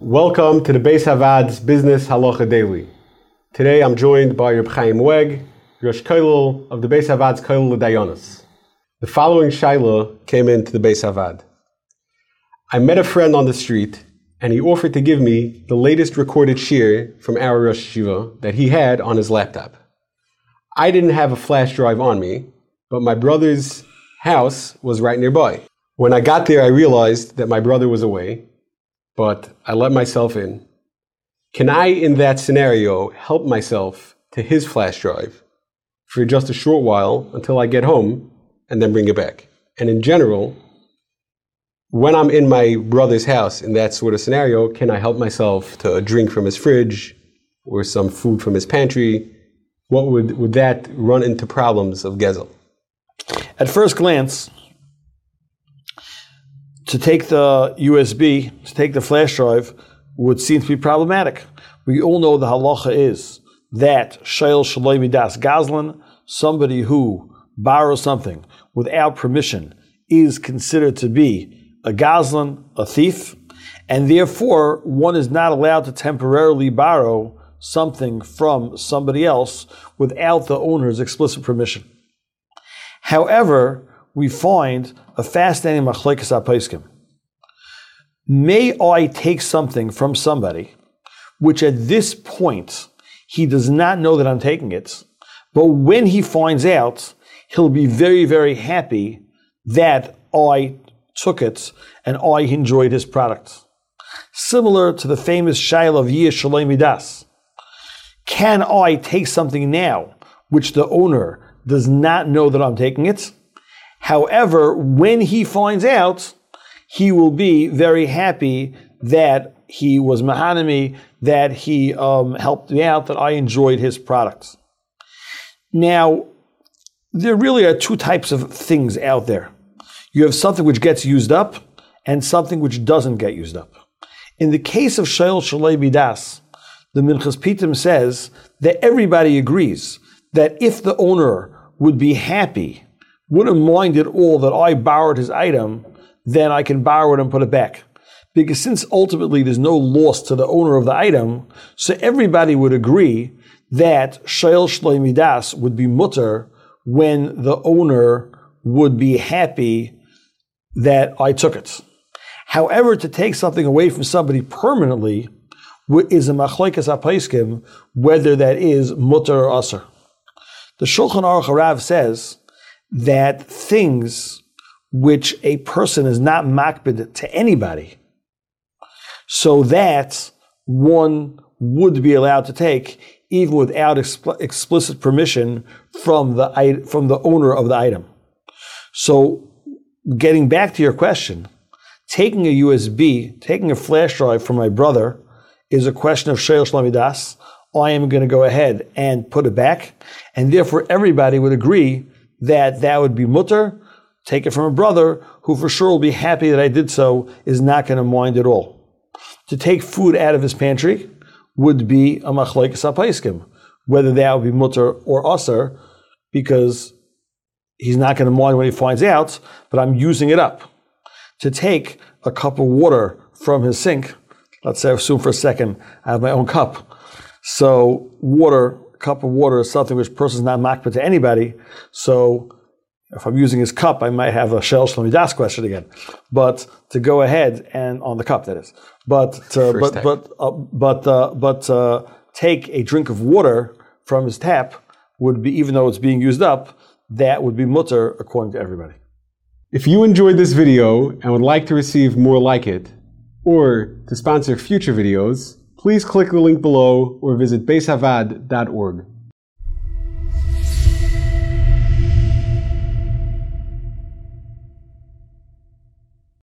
Welcome to the Bais HaVaad's Business Halacha Daily. Today I'm joined by Reb Chaim Weg, Rosh Kollel of the Bais HaVaad's Kollel Dayanis. The following Shaila came into the Bais HaVaad. I met a friend on the street and he offered to give me the latest recorded shir from our Rosh Yeshiva that he had on his laptop. I didn't have a flash drive on me, but my brother's house was right nearby. When I got there, I realized that my brother was away, but I let myself in. Can I, in that scenario, help myself to his flash drive for just a short while until I get home and then bring it back? And in general, when I'm in my brother's house in that sort of scenario, can I help myself to a drink from his fridge or some food from his pantry? What would, would that run into problems of Gezel? At first glance, to take the USB, to take the flash drive, would seem to be problematic. We all know the halacha is that shayl shalomi das gazlan, somebody who borrows something without permission, is considered to be a gazlan, a thief, and therefore one is not allowed to temporarily borrow something from somebody else without the owner's explicit permission. However, we find a fascinating machlekes apaiskim. May I take something from somebody, which at this point he does not know that I'm taking it, but when he finds out, he'll be very, very happy that I took it and I enjoyed his product. Similar to the famous Shail of Yir Shalom Midas. Can I take something now which the owner does not know that I'm taking it? However, when he finds out, he will be very happy that he was Mahanami, that he um, helped me out, that I enjoyed his products. Now, there really are two types of things out there. You have something which gets used up and something which doesn't get used up. In the case of Shail Shalei Bidas, the Minchas Pitim says that everybody agrees that if the owner would be happy, wouldn't mind at all that I borrowed his item, then I can borrow it and put it back. Because since ultimately there's no loss to the owner of the item, so everybody would agree that Shail Shloimidas would be mutter when the owner would be happy that I took it. However, to take something away from somebody permanently is a machlekes apaiskim, whether that is mutter or aser. The Shulchan Aruch Harav says that things which a person is not makbid to anybody, so that one would be allowed to take even without expl- explicit permission from the from the owner of the item. So, getting back to your question, taking a USB, taking a flash drive from my brother is a question of Sheil Shlamidas. I am going to go ahead and put it back. And therefore, everybody would agree that that would be mutter. Take it from a brother who for sure will be happy that I did so, is not going to mind at all. To take food out of his pantry would be a machlaik sapaiskim, whether that would be mutter or aser, because he's not going to mind when he finds out, but I'm using it up. To take a cup of water from his sink let's say, assume for a second, I have my own cup. So water, cup of water is something which a person's not makbid to anybody. So if I'm using his cup, I might have a shel shlamidas question again. But to go ahead and on the cup, that is. But to, but, but uh, but uh, but uh, take a drink of water from his tap would be, even though it's being used up, that would be mutter according to everybody. If you enjoyed this video and would like to receive more like it, or to sponsor future videos, please click the link below or visit baishavaad.org.